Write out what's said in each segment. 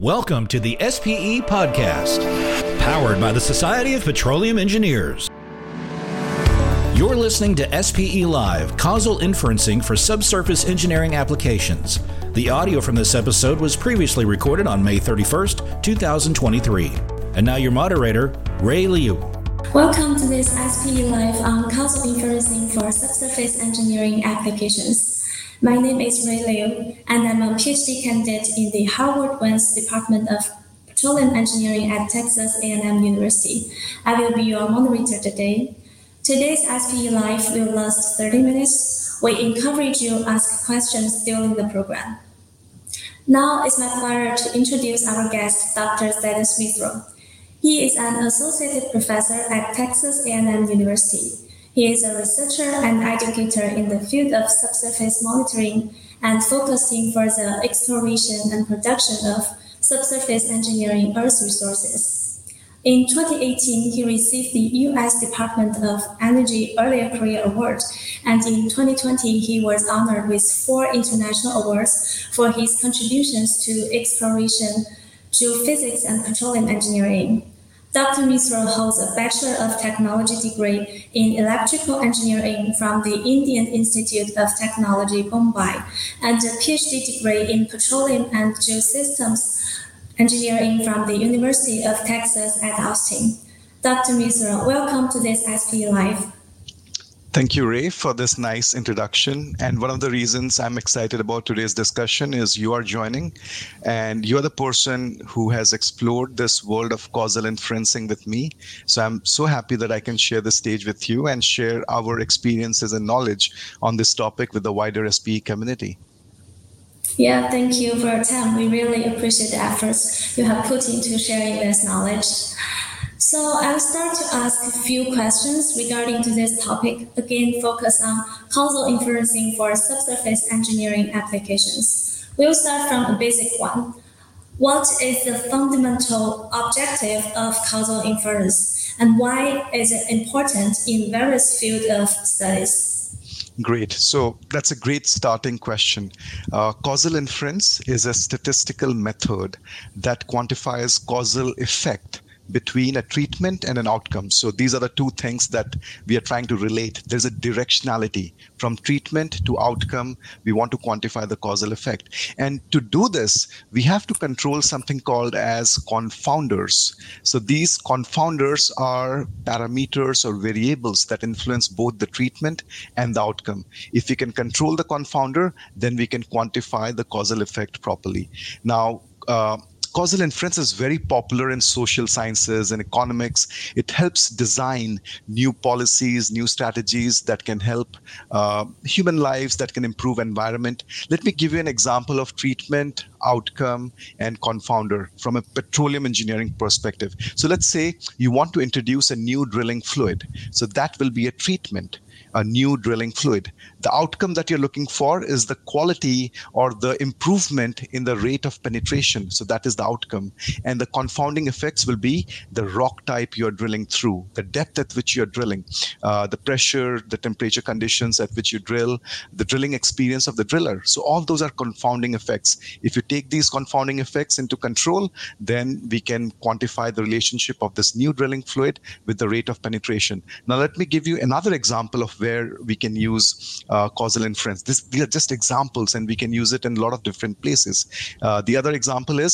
Welcome to the SPE Podcast, powered by the Society of Petroleum Engineers. You're listening to SPE Live, causal inferencing for subsurface engineering applications. The audio from this episode was previously recorded on May 31st, 2023. And now your moderator, Ray Liu. Welcome to this SPE Live on causal inferencing for subsurface engineering applications. My name is Ray Liu, and I'm a PhD candidate in the Harold Vance Department of Petroleum Engineering at Texas A&M University. I will be your moderator today. Today's SPE Live will last 30 minutes. We encourage you to ask questions during the program. Now it's my pleasure to introduce our guest, Dr. Dennis Misra. He is an associate professor at Texas A&M University. He is a researcher and educator in the field of subsurface monitoring and focusing for the exploration and production of subsurface engineering Earth resources. In 2018, he received the U.S. Department of Energy Early Career Award, and in 2020, he was honored with four international awards for his contributions to exploration, geophysics, and petroleum engineering. Dr. Misra holds a Bachelor of Technology degree in Electrical Engineering from the Indian Institute of Technology, Mumbai, and a PhD degree in Petroleum and Geosystems Engineering from the University of Texas at Austin. Dr. Misra, welcome to this SP Live. Thank you, Ray, for this nice introduction. And one of the reasons I'm excited about today's discussion is you are joining, and you're the person who has explored this world of causal inferencing with me. So I'm so happy that I can share the stage with you and share our experiences and knowledge on this topic with the wider SPE community. Yeah, thank you for your time. We really appreciate the efforts you have put into sharing this knowledge. So I'll start to ask a few questions regarding to this topic. Again, focus on causal inferencing for subsurface engineering applications. We'll start from a basic one. What is the fundamental objective of causal inference, and why is it important in various fields of studies? Great. So that's a great starting question. Uh, causal inference is a statistical method that quantifies causal effect between a treatment and an outcome. So these are the two things that we are trying to relate. There's a directionality from treatment to outcome. We want to quantify the causal effect. And to do this, we have to control something called as confounders. So these confounders are parameters or variables that influence both the treatment and the outcome. If we can control the confounder, then we can quantify the causal effect properly. Now, uh, causal inference is very popular in social sciences and economics. It helps design new policies, new strategies that can help uh, human lives, that can improve environment. Let me give you an example of treatment, outcome, and confounder from a petroleum engineering perspective. So let's say you want to introduce a new drilling fluid. So that will be a treatment a new drilling fluid. The outcome that you're looking for is the quality or the improvement in the rate of penetration. So that is the outcome. And the confounding effects will be the rock type you're drilling through, the depth at which you're drilling, uh, the pressure, the temperature conditions at which you drill, the drilling experience of the driller. So all those are confounding effects. If you take these confounding effects into control, then we can quantify the relationship of this new drilling fluid with the rate of penetration. Now, let me give you another example of where we can use uh, causal inference. This, these are just examples, and we can use it in a lot of different places. Uh, the other example is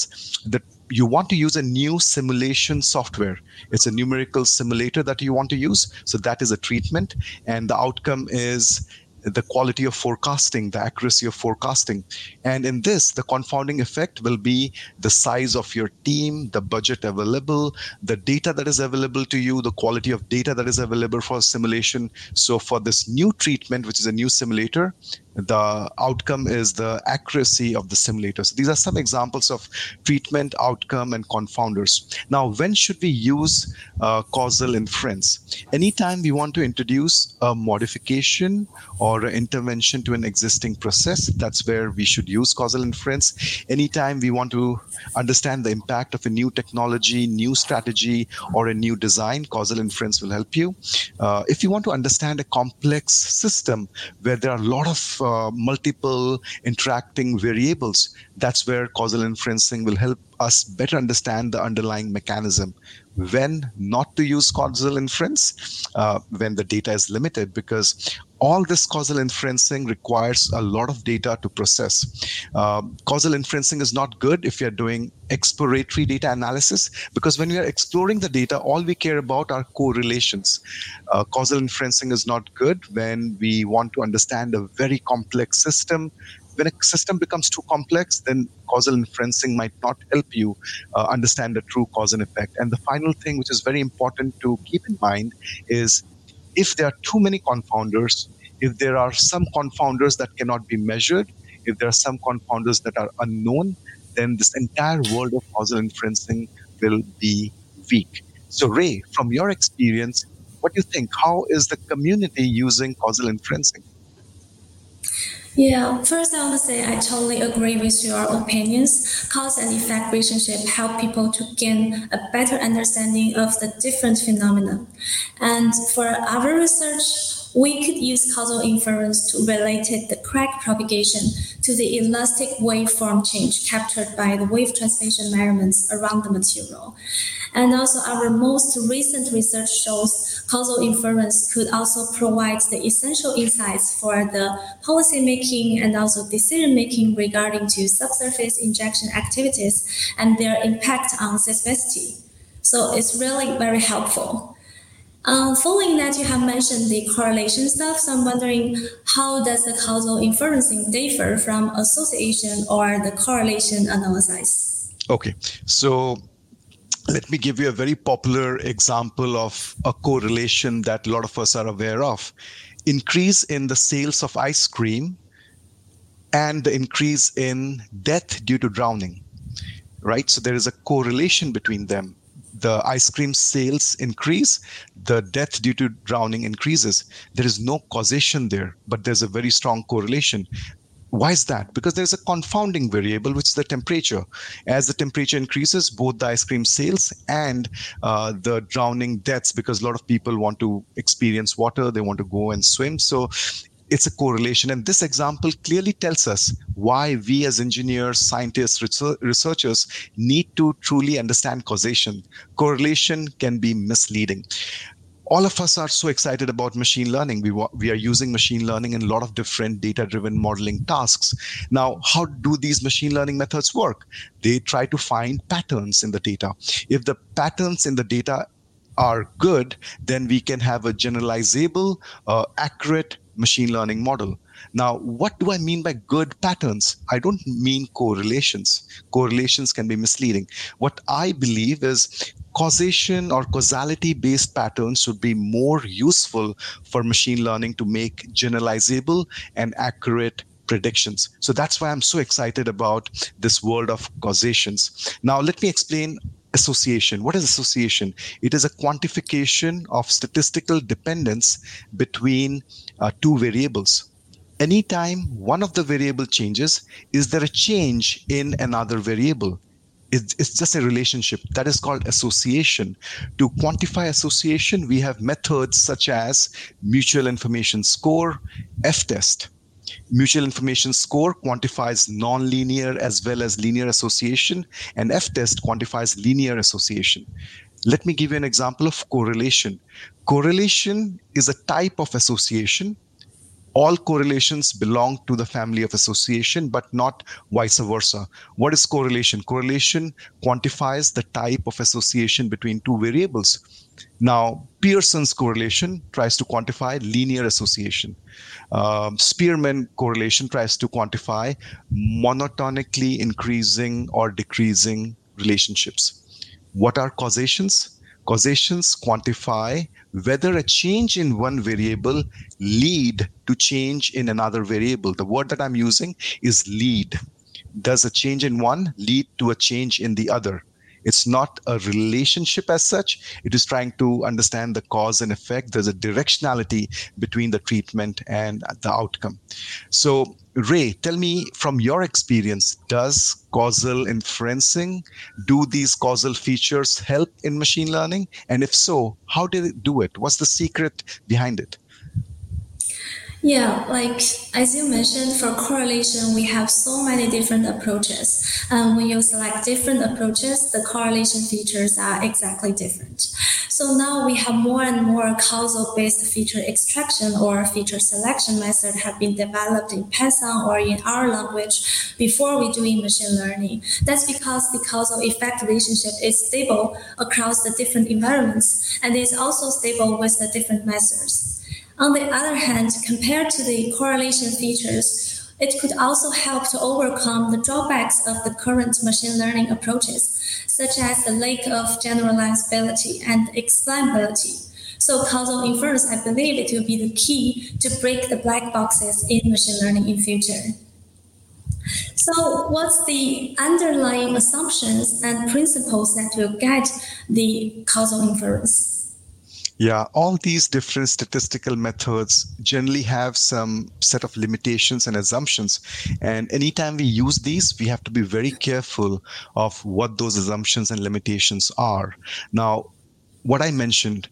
that you want to use a new simulation software. It's a numerical simulator that you want to use. So that is a treatment, and the outcome is the quality of forecasting, the accuracy of forecasting. And in this, the confounding effect will be the size of your team, the budget available, the data that is available to you, the quality of data that is available for simulation. So for this new treatment, which is a new simulator, the outcome is the accuracy of the simulator. So these are some examples of treatment, outcome, and confounders. Now, when should we use uh, causal inference? Anytime we want to introduce a modification or an intervention to an existing process, that's where we should use causal inference. Anytime we want to understand the impact of a new technology, new strategy, or a new design, causal inference will help you. Uh, if you want to understand a complex system where there are a lot of uh, multiple interacting variables, that's where causal inferencing will help us better understand the underlying mechanism. When not to use causal inference uh, when the data is limited because all this causal inferencing requires a lot of data to process. Uh, causal inferencing is not good if you're doing exploratory data analysis because when we are exploring the data, all we care about are correlations. Uh, causal inferencing is not good when we want to understand a very complex system when a system becomes too complex, then causal inferencing might not help you uh, understand the true cause and effect. And the final thing, which is very important to keep in mind, is if there are too many confounders, if there are some confounders that cannot be measured, if there are some confounders that are unknown, then this entire world of causal inferencing will be weak. So, Ray, from your experience, what do you think? How is the community using causal inferencing? Yeah, first I want to say I totally agree with your opinions. Cause and effect relationship help people to gain a better understanding of the different phenomena. And for our research, we could use causal inference to relate the crack propagation to the elastic waveform change captured by the wave transmission measurements around the material. And also our most recent research shows causal inference could also provide the essential insights for the policy making and also decision making regarding to subsurface injection activities and their impact on seismicity. So it's really very helpful. Um, following that, you have mentioned the correlation stuff. So I'm wondering how does the causal inferencing differ from association or the correlation analysis? Okay, so let me give you a very popular example of a correlation that a lot of us are aware of. Increase in the sales of ice cream and the increase in death due to drowning, right? So there is a correlation between them the ice cream sales increase, the death due to drowning increases. There is no causation there, but there's a very strong correlation. Why is that? Because there's a confounding variable, which is the temperature. As the temperature increases, both the ice cream sales and uh, the drowning deaths, because a lot of people want to experience water, they want to go and swim. So it's a correlation. And this example clearly tells us why we as engineers, scientists, researchers need to truly understand causation. Correlation can be misleading. All of us are so excited about machine learning. We, we are using machine learning in a lot of different data driven modeling tasks. Now, how do these machine learning methods work? They try to find patterns in the data. If the patterns in the data are good, then we can have a generalizable, uh, accurate machine learning model. Now, what do I mean by good patterns? I don't mean correlations. Correlations can be misleading. What I believe is causation or causality based patterns should be more useful for machine learning to make generalizable and accurate predictions. So that's why I'm so excited about this world of causations. Now, let me explain association. What is association? It is a quantification of statistical dependence between uh, two variables. Anytime one of the variable changes, is there a change in another variable? It's, it's just a relationship that is called association. To quantify association, we have methods such as mutual information score, F test. Mutual information score quantifies nonlinear as well as linear association, and F test quantifies linear association. Let me give you an example of correlation. Correlation is a type of association. All correlations belong to the family of association, but not vice versa. What is correlation? Correlation quantifies the type of association between two variables. Now, Pearson's correlation tries to quantify linear association. Um, Spearman correlation tries to quantify monotonically increasing or decreasing relationships. What are causations? Causations quantify whether a change in one variable lead to change in another variable. The word that I'm using is lead. Does a change in one lead to a change in the other? It's not a relationship as such. It is trying to understand the cause and effect. There's a directionality between the treatment and the outcome. So, Ray, tell me from your experience, does causal inferencing, do these causal features help in machine learning? And if so, how did it do it? What's the secret behind it? Yeah, like as you mentioned, for correlation, we have so many different approaches. And when you select different approaches, the correlation features are exactly different. So now we have more and more causal-based feature extraction or feature selection method have been developed in Python or in R language before we doing machine learning. That's because the causal effect relationship is stable across the different environments and is also stable with the different methods. On the other hand, compared to the correlation features, it could also help to overcome the drawbacks of the current machine learning approaches, such as the lack of generalizability and explainability. So causal inference, I believe it will be the key to break the black boxes in machine learning in future. So what's the underlying assumptions and principles that will guide the causal inference? Yeah, all these different statistical methods generally have some set of limitations and assumptions. And anytime we use these, we have to be very careful of what those assumptions and limitations are. Now, what I mentioned,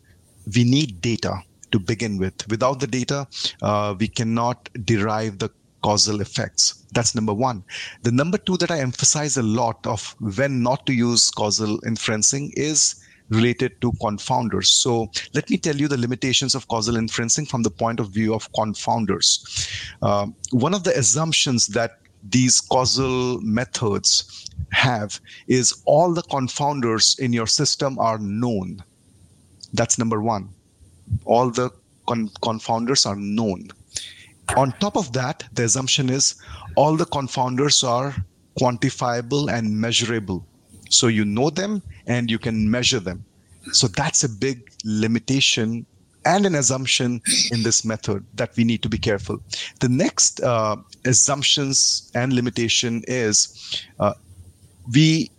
we need data to begin with. Without the data, uh, we cannot derive the causal effects. That's number one. The number two that I emphasize a lot of when not to use causal inferencing is related to confounders. So let me tell you the limitations of causal inferencing from the point of view of confounders. Uh, one of the assumptions that these causal methods have is all the confounders in your system are known. That's number one. All the con- confounders are known. On top of that, the assumption is all the confounders are quantifiable and measurable. So you know them and you can measure them. So that's a big limitation and an assumption in this method that we need to be careful. The next uh, assumptions and limitation is uh, we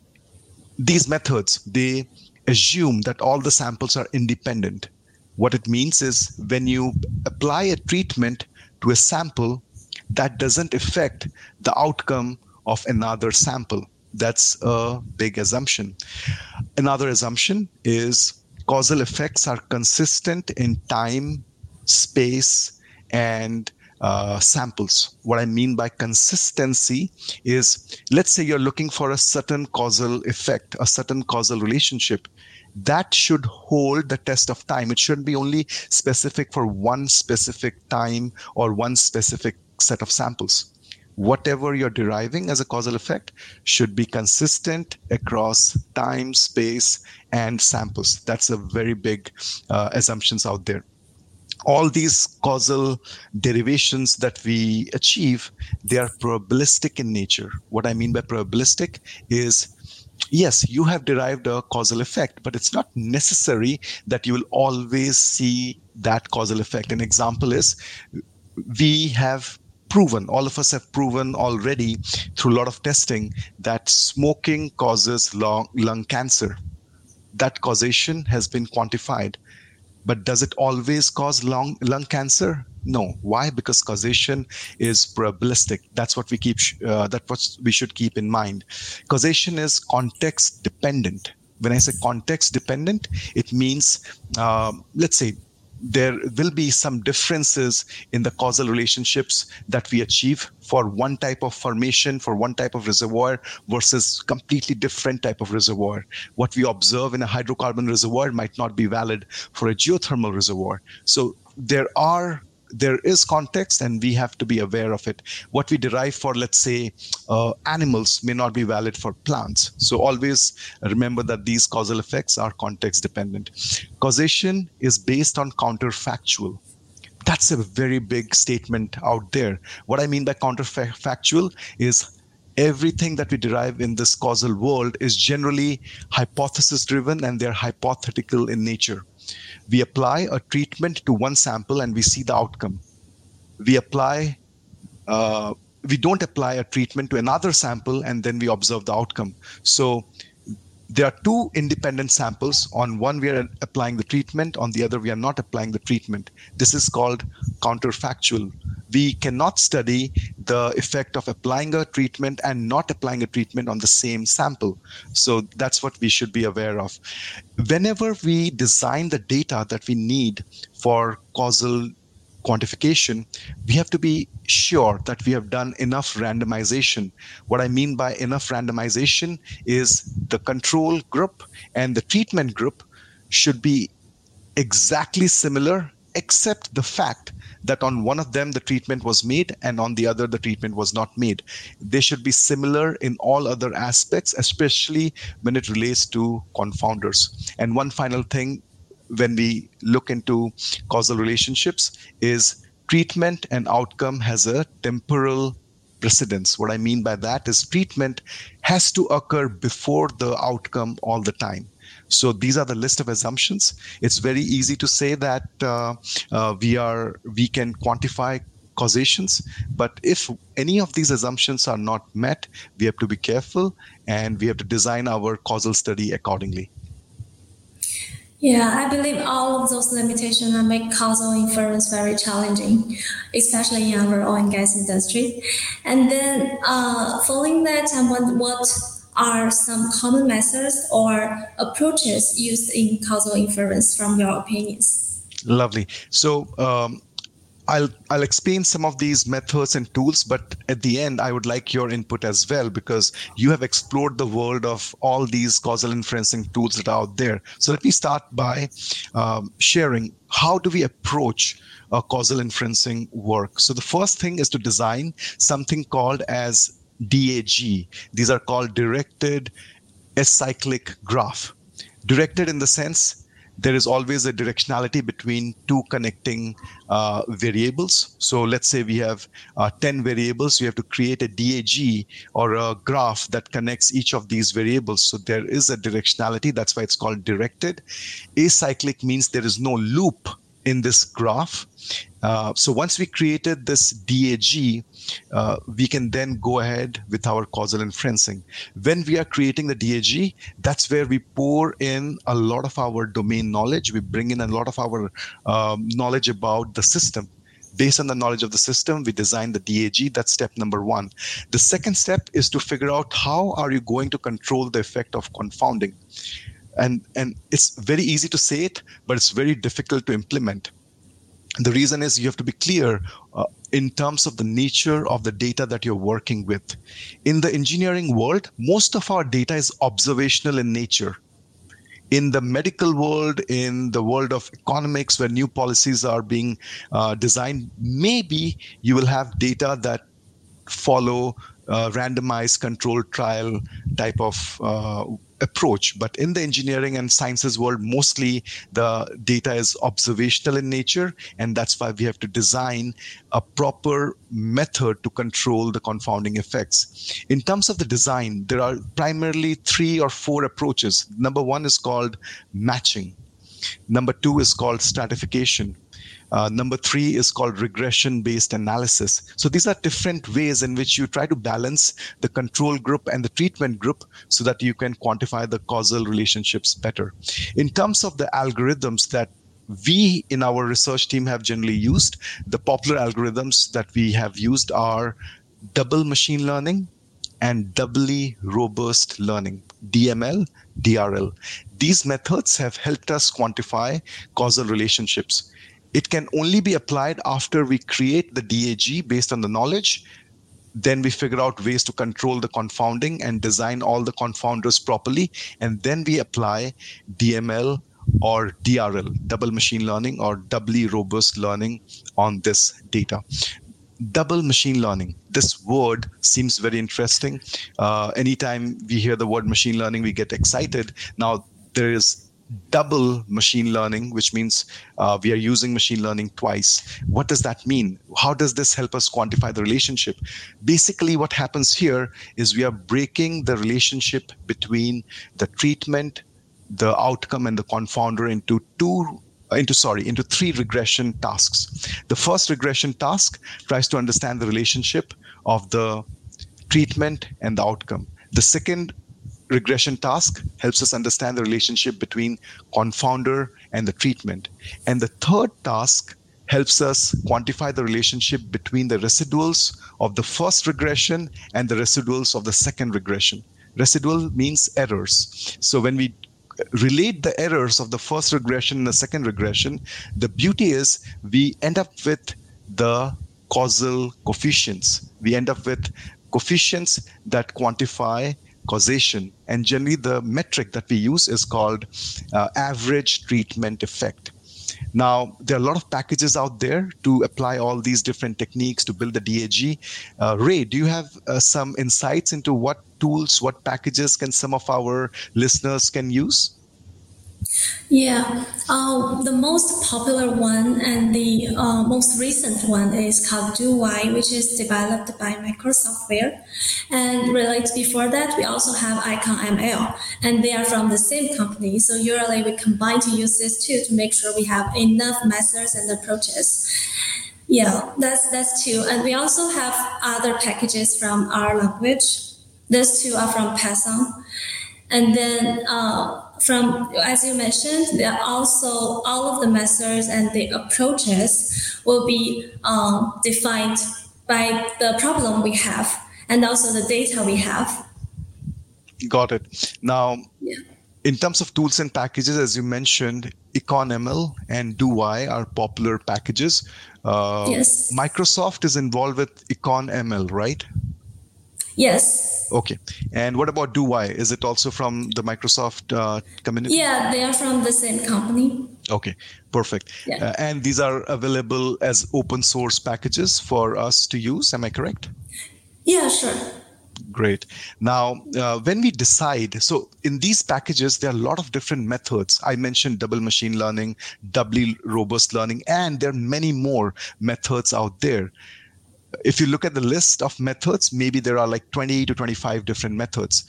these methods they assume that all the samples are independent. What it means is when you apply a treatment to a sample, that doesn't affect the outcome of another sample. That's a big assumption. Another assumption is causal effects are consistent in time, space, and uh, samples. What I mean by consistency is let's say you're looking for a certain causal effect, a certain causal relationship. That should hold the test of time. It shouldn't be only specific for one specific time or one specific set of samples whatever you're deriving as a causal effect should be consistent across time, space, and samples. That's a very big uh, assumptions out there. All these causal derivations that we achieve, they are probabilistic in nature. What I mean by probabilistic is yes, you have derived a causal effect, but it's not necessary that you will always see that causal effect. An example is we have proven, all of us have proven already through a lot of testing that smoking causes lung, lung cancer. That causation has been quantified. But does it always cause lung, lung cancer? No. Why? Because causation is probabilistic. That's what we keep. Uh, that's what we should keep in mind. Causation is context dependent. When I say context dependent, it means, uh, let's say, there will be some differences in the causal relationships that we achieve for one type of formation for one type of reservoir versus completely different type of reservoir. What we observe in a hydrocarbon reservoir might not be valid for a geothermal reservoir. So there are there is context and we have to be aware of it. What we derive for, let's say, uh, animals may not be valid for plants. So always remember that these causal effects are context dependent. Causation is based on counterfactual. That's a very big statement out there. What I mean by counterfactual is everything that we derive in this causal world is generally hypothesis driven and they're hypothetical in nature we apply a treatment to one sample and we see the outcome. We apply, uh, we don't apply a treatment to another sample and then we observe the outcome. So there are two independent samples. On one, we are applying the treatment. On the other, we are not applying the treatment. This is called counterfactual. We cannot study the effect of applying a treatment and not applying a treatment on the same sample. So that's what we should be aware of. Whenever we design the data that we need for causal quantification, we have to be sure that we have done enough randomization. What I mean by enough randomization is the control group and the treatment group should be exactly similar, except the fact that on one of them the treatment was made and on the other the treatment was not made. They should be similar in all other aspects, especially when it relates to confounders. And one final thing when we look into causal relationships is treatment and outcome has a temporal precedence. What I mean by that is treatment has to occur before the outcome all the time. So these are the list of assumptions. It's very easy to say that uh, uh, we are we can quantify causations, but if any of these assumptions are not met, we have to be careful and we have to design our causal study accordingly. Yeah, I believe all of those limitations make causal inference very challenging, especially in our oil and gas industry. And then uh, following that, I wonder what are some common methods or approaches used in causal inference from your opinions? Lovely. So um, I'll I'll explain some of these methods and tools, but at the end, I would like your input as well because you have explored the world of all these causal inferencing tools that are out there. So let me start by um, sharing how do we approach a causal inferencing work. So the first thing is to design something called as DAG. These are called directed acyclic graph. Directed in the sense there is always a directionality between two connecting uh, variables. So let's say we have uh, 10 variables. We have to create a DAG or a graph that connects each of these variables. So there is a directionality. That's why it's called directed. Acyclic means there is no loop in this graph. Uh, so once we created this DAG, uh, we can then go ahead with our causal inferencing. When we are creating the DAG, that's where we pour in a lot of our domain knowledge. We bring in a lot of our um, knowledge about the system. Based on the knowledge of the system, we design the DAG. That's step number one. The second step is to figure out how are you going to control the effect of confounding and and it's very easy to say it but it's very difficult to implement. The reason is you have to be clear uh, in terms of the nature of the data that you're working with. In the engineering world most of our data is observational in nature. In the medical world, in the world of economics, where new policies are being uh, designed, maybe you will have data that follow uh, randomized controlled trial type of uh, approach. But in the engineering and sciences world, mostly the data is observational in nature. And that's why we have to design a proper method to control the confounding effects. In terms of the design, there are primarily three or four approaches. Number one is called matching. Number two is called stratification. Uh, number three is called regression based analysis. So these are different ways in which you try to balance the control group and the treatment group so that you can quantify the causal relationships better. In terms of the algorithms that we in our research team have generally used, the popular algorithms that we have used are double machine learning and doubly robust learning, DML, DRL. These methods have helped us quantify causal relationships it can only be applied after we create the DAG based on the knowledge. Then we figure out ways to control the confounding and design all the confounders properly. And then we apply DML or DRL, double machine learning or doubly robust learning on this data. Double machine learning. This word seems very interesting. Uh, anytime we hear the word machine learning, we get excited. Now, there is double machine learning, which means uh, we are using machine learning twice. What does that mean? How does this help us quantify the relationship? Basically, what happens here is we are breaking the relationship between the treatment, the outcome, and the confounder into two into sorry into three regression tasks the first regression task tries to understand the relationship of the treatment and the outcome the second regression task helps us understand the relationship between confounder and the treatment. And the third task helps us quantify the relationship between the residuals of the first regression and the residuals of the second regression. Residual means errors. So when we relate the errors of the first regression and the second regression, the beauty is we end up with the causal coefficients. We end up with coefficients that quantify causation. And generally, the metric that we use is called uh, average treatment effect. Now, there are a lot of packages out there to apply all these different techniques to build the DAG. Uh, Ray, do you have uh, some insights into what tools, what packages can some of our listeners can use? Yeah, uh, the most popular one and the uh, most recent one is called DoWhy, which is developed by Microsoftware. And related before that, we also have Icon ML, and they are from the same company. So usually we combine to use this too to make sure we have enough methods and approaches. Yeah, that's that's two. And we also have other packages from R language. Those two are from Python. And then uh, from, as you mentioned, there are also all of the methods and the approaches will be um, defined by the problem we have and also the data we have. Got it. Now, yeah. in terms of tools and packages, as you mentioned, EconML and DoWhy are popular packages. Uh, yes. Microsoft is involved with EconML, right? Yes. Okay. And what about DoWhy? Is it also from the Microsoft uh, community? Yeah, they are from the same company. Okay, perfect. Yeah. Uh, and these are available as open source packages for us to use. Am I correct? Yeah, sure. Great. Now, uh, when we decide, so in these packages, there are a lot of different methods. I mentioned double machine learning, doubly robust learning, and there are many more methods out there if you look at the list of methods, maybe there are like 20 to 25 different methods.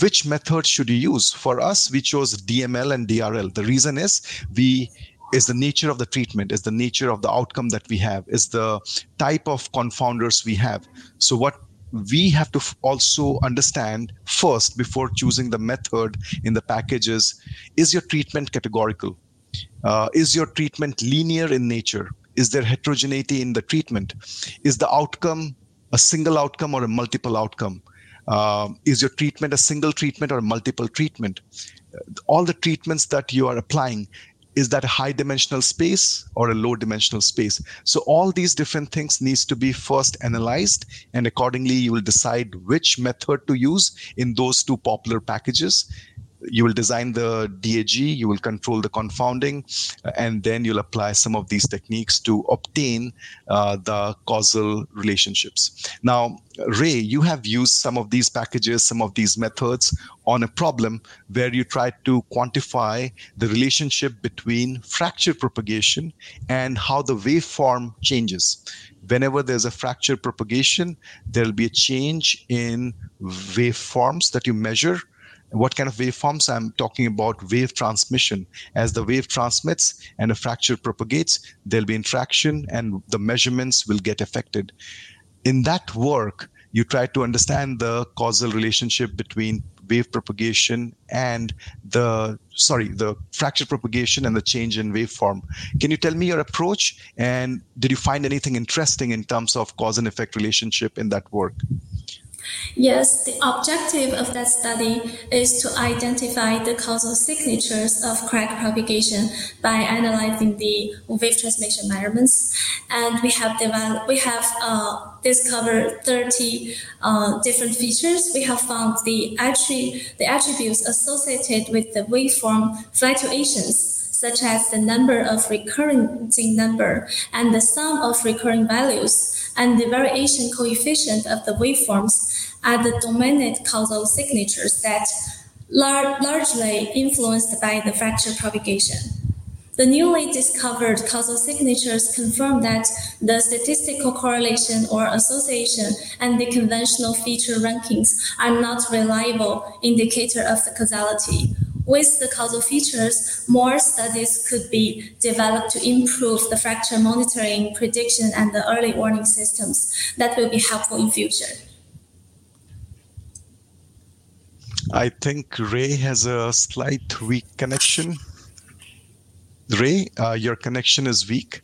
Which method should you use? For us, we chose DML and DRL. The reason is we is the nature of the treatment, is the nature of the outcome that we have, is the type of confounders we have. So what we have to also understand first before choosing the method in the packages is your treatment categorical uh, is your treatment linear in nature is there heterogeneity in the treatment? Is the outcome a single outcome or a multiple outcome? Uh, is your treatment a single treatment or a multiple treatment? All the treatments that you are applying, is that a high dimensional space or a low dimensional space? So all these different things needs to be first analyzed and accordingly you will decide which method to use in those two popular packages you will design the DAG, you will control the confounding, and then you'll apply some of these techniques to obtain uh, the causal relationships. Now, Ray, you have used some of these packages, some of these methods on a problem where you try to quantify the relationship between fracture propagation and how the waveform changes. Whenever there's a fracture propagation, there'll be a change in waveforms that you measure what kind of waveforms i'm talking about wave transmission. As the wave transmits and a fracture propagates there'll be interaction and the measurements will get affected. In that work you try to understand the causal relationship between wave propagation and the sorry the fracture propagation and the change in waveform. Can you tell me your approach? And did you find anything interesting in terms of cause and effect relationship in that work Yes, the objective of that study is to identify the causal signatures of crack propagation by analyzing the wave transmission measurements. And we have developed, we have uh, discovered 30 uh, different features. We have found the, attri- the attributes associated with the waveform fluctuations such as the number of recurring number and the sum of recurring values and the variation coefficient of the waveforms are the dominant causal signatures that lar- largely influenced by the fracture propagation. The newly discovered causal signatures confirm that the statistical correlation or association and the conventional feature rankings are not reliable indicator of the causality, with the causal features, more studies could be developed to improve the fracture monitoring, prediction, and the early warning systems that will be helpful in future. I think Ray has a slight weak connection. Ray, uh, your connection is weak.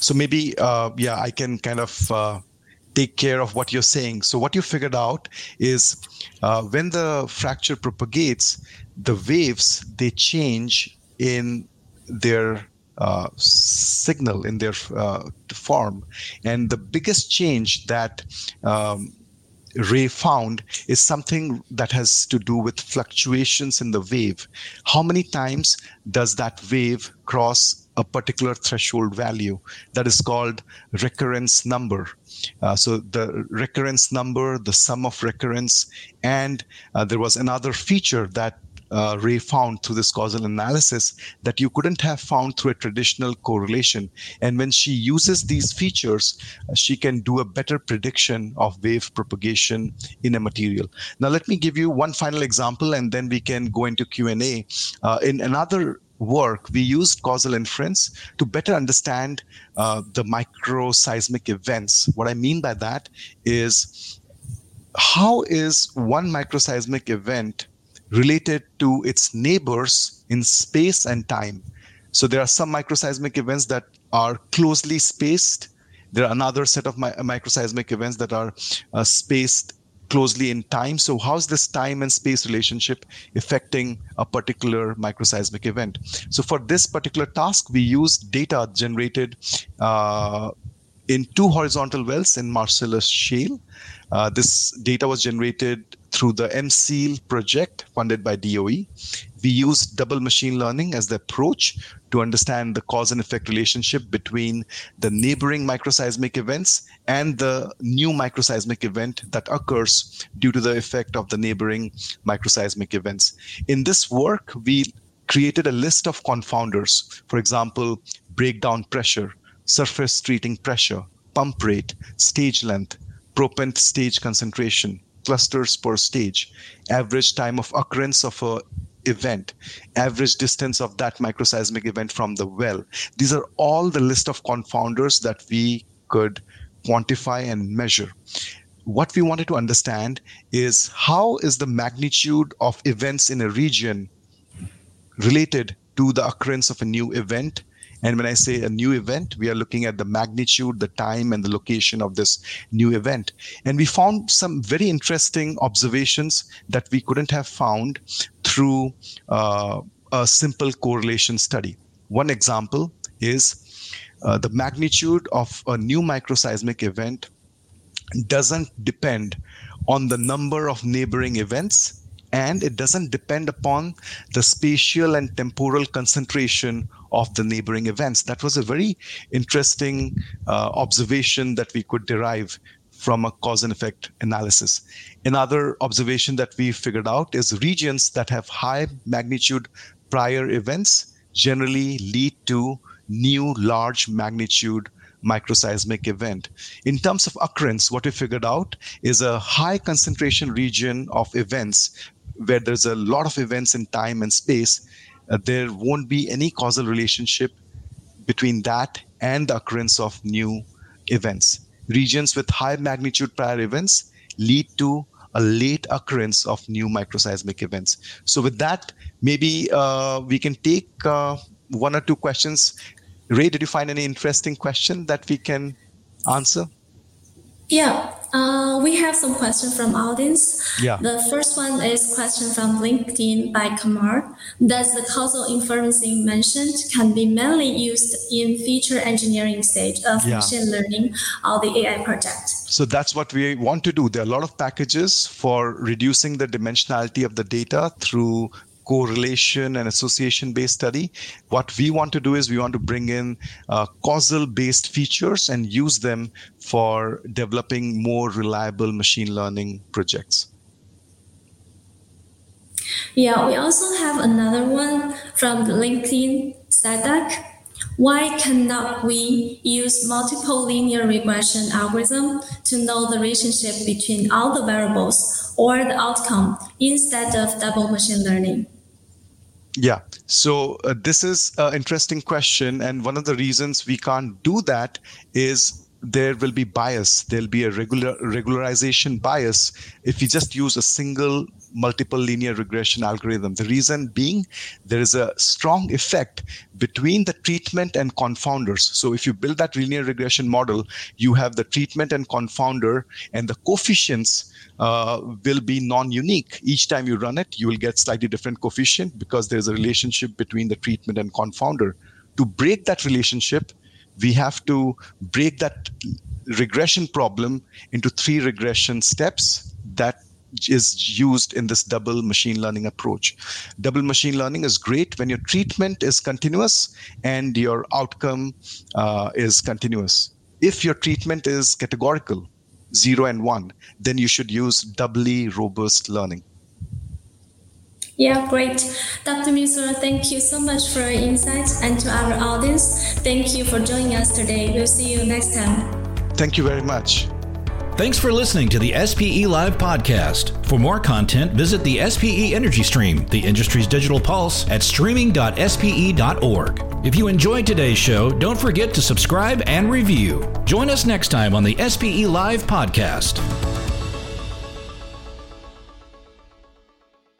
So maybe, uh, yeah, I can kind of uh, take care of what you're saying. So what you figured out is uh, when the fracture propagates, the waves they change in their uh, signal in their uh, form, and the biggest change that um, Ray found is something that has to do with fluctuations in the wave. How many times does that wave cross a particular threshold value that is called recurrence number. Uh, so the recurrence number, the sum of recurrence, and uh, there was another feature that uh, Ray found through this causal analysis that you couldn't have found through a traditional correlation. And when she uses these features, she can do a better prediction of wave propagation in a material. Now, let me give you one final example, and then we can go into Q&A. Uh, in another work, we used causal inference to better understand uh, the microseismic events. What I mean by that is how is one microseismic event related to its neighbors in space and time. So there are some microseismic events that are closely spaced. There are another set of mi- microseismic events that are uh, spaced closely in time. So how's this time and space relationship affecting a particular microseismic event? So for this particular task, we used data generated uh, in two horizontal wells in Marcellus Shale. Uh, this data was generated through the MSEEL project funded by DOE. We used double machine learning as the approach to understand the cause and effect relationship between the neighboring microseismic events and the new microseismic event that occurs due to the effect of the neighboring microseismic events. In this work, we created a list of confounders. For example, breakdown pressure, surface treating pressure, pump rate, stage length, proppant stage concentration, clusters per stage, average time of occurrence of a event, average distance of that microseismic event from the well. These are all the list of confounders that we could quantify and measure. What we wanted to understand is how is the magnitude of events in a region related to the occurrence of a new event and when I say a new event, we are looking at the magnitude, the time, and the location of this new event. And we found some very interesting observations that we couldn't have found through uh, a simple correlation study. One example is uh, the magnitude of a new microseismic event doesn't depend on the number of neighboring events and it doesn't depend upon the spatial and temporal concentration of the neighboring events. That was a very interesting uh, observation that we could derive from a cause and effect analysis. Another observation that we figured out is regions that have high magnitude prior events generally lead to new large magnitude microseismic event. In terms of occurrence, what we figured out is a high concentration region of events where there's a lot of events in time and space, uh, there won't be any causal relationship between that and the occurrence of new events. Regions with high magnitude prior events lead to a late occurrence of new microseismic events. So, with that, maybe uh, we can take uh, one or two questions. Ray, did you find any interesting question that we can answer? Yeah, uh, we have some questions from audience. Yeah. The first one is question from LinkedIn by Kamar. Does the causal inferencing mentioned can be mainly used in feature engineering stage of Yeah. machine learning or the AI project? So that's what we want to do. There are a lot of packages for reducing the dimensionality of the data through correlation and association based study. What we want to do is we want to bring in uh, causal based features and use them for developing more reliable machine learning projects. Yeah, we also have another one from LinkedIn Sadak. Why cannot we use multiple linear regression algorithm to know the relationship between all the variables or the outcome instead of double machine learning? Yeah. So uh, this is an interesting question, and one of the reasons we can't do that is there will be bias. There'll be a regular regularization bias if you just use a single multiple linear regression algorithm. The reason being there is a strong effect between the treatment and confounders. So if you build that linear regression model, you have the treatment and confounder, and the coefficients uh, will be non-unique. Each time you run it, you will get slightly different coefficient because there's a relationship between the treatment and confounder. To break that relationship, we have to break that regression problem into three regression steps that is used in this double machine learning approach. Double machine learning is great when your treatment is continuous and your outcome uh, is continuous. If your treatment is categorical, zero and one, then you should use doubly robust learning. Yeah, great. Dr. Misra, thank you so much for your insights. And to our audience, thank you for joining us today. We'll see you next time. Thank you very much. Thanks for listening to the SPE Live podcast. For more content, visit the SPE Energy Stream, the industry's digital pulse, at streaming.spe.org. If you enjoyed today's show, don't forget to subscribe and review. Join us next time on the SPE Live podcast.